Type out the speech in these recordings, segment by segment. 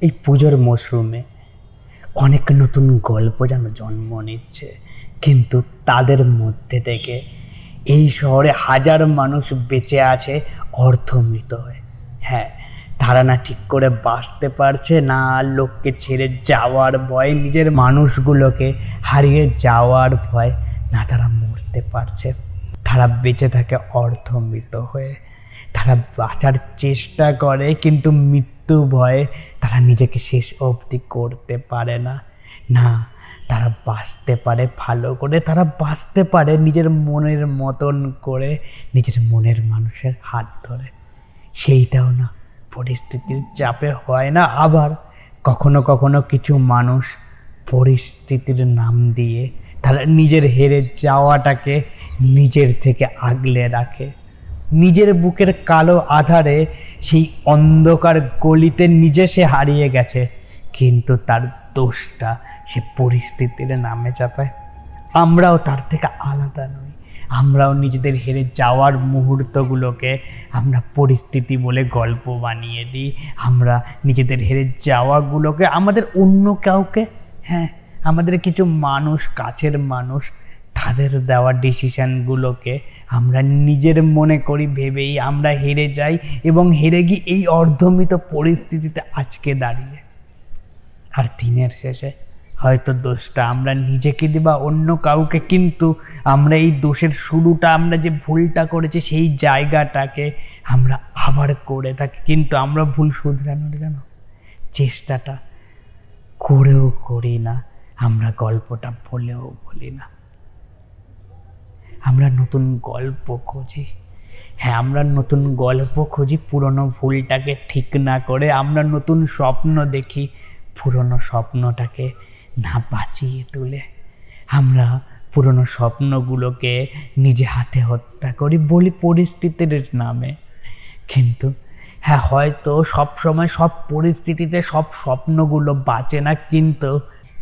এই পুজোর মরশুমে অনেক নতুন গল্প যেন জন্ম নিচ্ছে। কিন্তু তাদের মধ্যে থেকে এই শহরে হাজার মানুষ বেঁচে আছে, অর্থমৃত হয়ে। হ্যাঁ তারা না ঠিক করে বাঁচতে পারছে না, লোককে ছেড়ে যাওয়ার ভয়, নিজের মানুষগুলোকে হারিয়ে যাওয়ার ভয় না তারা মরতে পারছে। তারা বেঁচে থাকে অর্থমৃত হয়ে। তারা বাঁচার চেষ্টা করে, কিন্তু মৃত্যু ভয়ে তারা নিজেকে শেষ অবধি করতে পারে না। না, তারা বাঁচতে পারে ভালো করে। তারা বাঁচতে পারে নিজের মনের মতন করে, নিজের মনের মানুষের হাত ধরে। সেইটাও না, পরিস্থিতির চাপে হয় না। আবার কখনো কখনো কিছু মানুষ পরিস্থিতির নাম দিয়ে তারা নিজের হেরে যাওয়াটাকে নিজের থেকে আগলে রাখে। নিজের বুকের কালো আধারে সেই অন্ধকার গলিতে নিজে সে হারিয়ে গেছে। কিন্তু তার দোষটা সে পরিস্থিতির নামে চাপায়। আমরাও তার থেকে আলাদা নই। আমরাও নিজেদের হেরে যাওয়ার মুহূর্তগুলোকে আমরা পরিস্থিতি বলে গল্প বানিয়ে দিই। আমরা নিজেদের হেরে যাওয়াগুলোকে আমাদের অন্য কাউকে হ্যাঁ আমাদের কিছু মানুষ, কাছের মানুষ তাদের দেওয়া ডিসিশানগুলোকে আমরা নিজের মনে করি, ভেবেই আমরা হেরে যাই এবং হেরে গিয়ে এই অর্ধমিত পরিস্থিতিতে আজকে দাঁড়িয়ে। আর দিনের শেষে হয়তো দোষটা আমরা নিজেকে দিই বা অন্য কাউকে, কিন্তু আমরা এই দোষের শুরুটা, আমরা যে ভুলটা করেছি সেই জায়গাটাকে আমরা আবার করে থাকি। কিন্তু আমরা ভুল শুধরানোর জন্য চেষ্টাটা করেও করি না, আমরা গল্পটা বলেও বলি না। আমরা নতুন গল্প খুঁজি। হ্যাঁ আমরা নতুন গল্প খুঁজি, পুরনো ভুলটাকে ঠিক না করে আমরা নতুন স্বপ্ন দেখি, পুরনো স্বপ্নটাকে না বাঁচিয়ে তুলে। আমরা পুরনো স্বপ্নগুলোকে নিজে হাতে হত্যা করি, বলি পরিস্থিতির নামে। কিন্তু হ্যাঁ হয়তো সব সময় সব পরিস্থিতিতে সব স্বপ্নগুলো বাঁচে না, কিন্তু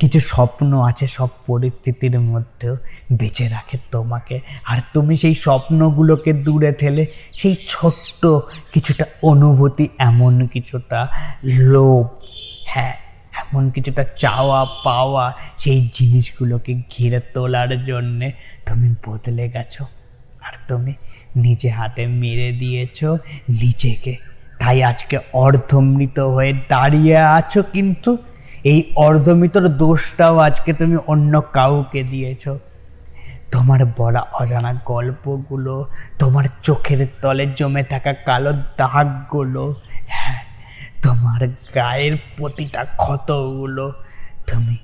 কিছু স্বপ্ন আছে সব পরিস্থিতির মধ্যেও বেঁচে রাখে তোমাকে। আর তুমি সেই স্বপ্নগুলোকে দূরে ঠেলে সেই ছোট্ট কিছুটা অনুভূতি, এমন কিছুটা লোভ হ্যাঁ এমন কিছুটা চাওয়া পাওয়া সেই জিনিসগুলোকে ঘিরে তোলার জন্যে তুমি বদলে গেছো। আর তুমি নিজে হাতে মেরে দিয়েছ নিজেকে। তাই আজকে অর্ধমৃত হয়ে দাঁড়িয়ে আছো কিন্তু এই অর্ধমিতর দোষটাও আজকে তুমি অন্য কাউকে দিয়েছ। তোমার বলা অজানা গল্পগুলো, তোমার চোখের তলে জমে থাকা কালো দাগগুলো হ্যাঁ তোমার গায়ের প্রতিটা ক্ষতগুলো, তুমি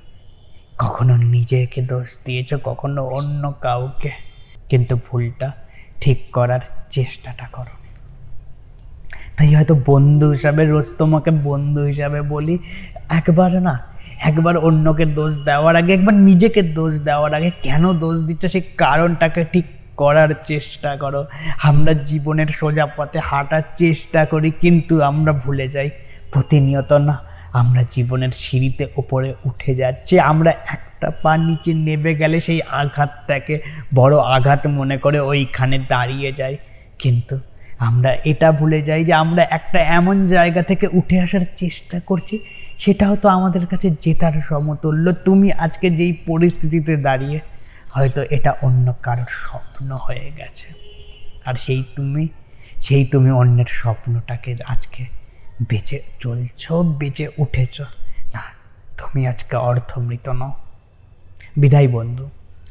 কখনো নিজেকে দোষ দিয়েছ, কখনো অন্য কাউকে। কিন্তু ভুলটা ঠিক করার চেষ্টাটা করো। তাই হয়তো বন্ধু হিসাবে, রোজ তোমাকে বন্ধু হিসাবে বলি, একবার না, একবার অন্যকে দোষ দেওয়ার আগে, একবার নিজেকে দোষ দেওয়ার আগে কেন দোষ দিচ্ছ, সেই কারণটাকে ঠিক করার চেষ্টা করো। আমরা জীবনের সোজা পথে হাঁটার চেষ্টা করি, কিন্তু আমরা ভুলে যাই। প্রতিনিয়ত না, আমরা জীবনের সিঁড়িতে ওপরে উঠে যাচ্ছি। আমরা একটা পা নিচে নেবে গেলে সেই আঘাতটাকে বড় আঘাত মনে করে ওইখানে দাঁড়িয়ে যাই। কিন্তু আমরা এটা ভুলে যাই যে আমরা একটা এমন জায়গা থেকে উঠে আসার চেষ্টা করছি, সেটাও তো আমাদের কাছে জেতার সমতুল্য। তুমি আজকে যেই পরিস্থিতিতে দাঁড়িয়ে, হয়তো এটা অন্য কারোর স্বপ্ন হয়ে গেছে। আর সেই তুমি সেই তুমি অন্যের স্বপ্নটাকে আজকে বেঁচে চলছ, বেঁচে উঠেছ। না, তুমি আজকে অর্থমৃত নও। বিদায় বন্ধু,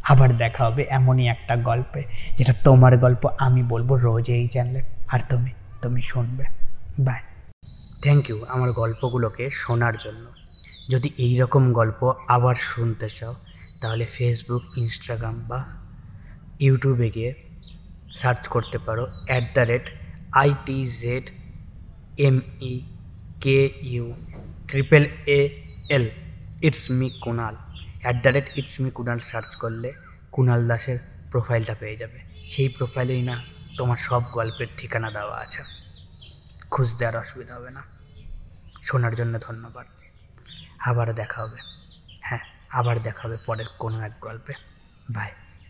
আবার দেখা হবে এমনই একটা গল্পে, যেটা তোমার গল্প আমি বলব রোজ এই চ্যানেলে আর তুমি তুমি শুনবে। বাই থ্যাংক ইউ আমার গল্পগুলোকে শোনার জন্য। যদি এই রকম গল্প আবার শুনতে চাও, তাহলে ফেসবুক ইনস্টাগ্রাম বা ইউটিউবে গিয়ে সার্চ করতে পারো at the rate IT Z M E K U triple A L it's me Kunal at the rate it's me Kunal search করলে কুনাল দাসের প্রোফাইলটা পেয়ে যাবে। সেই প্রোফাইলেই না। তোমার সব গল্পের ঠিকানা দেওয়া আছে। খুঁজতে আর অসুবিধা হবে না। শোনার জন্য ধন্যবাদ। আবার দেখা হবে। হ্যাঁ আবার দেখা হবে পরের কোনো এক গল্পে। বাই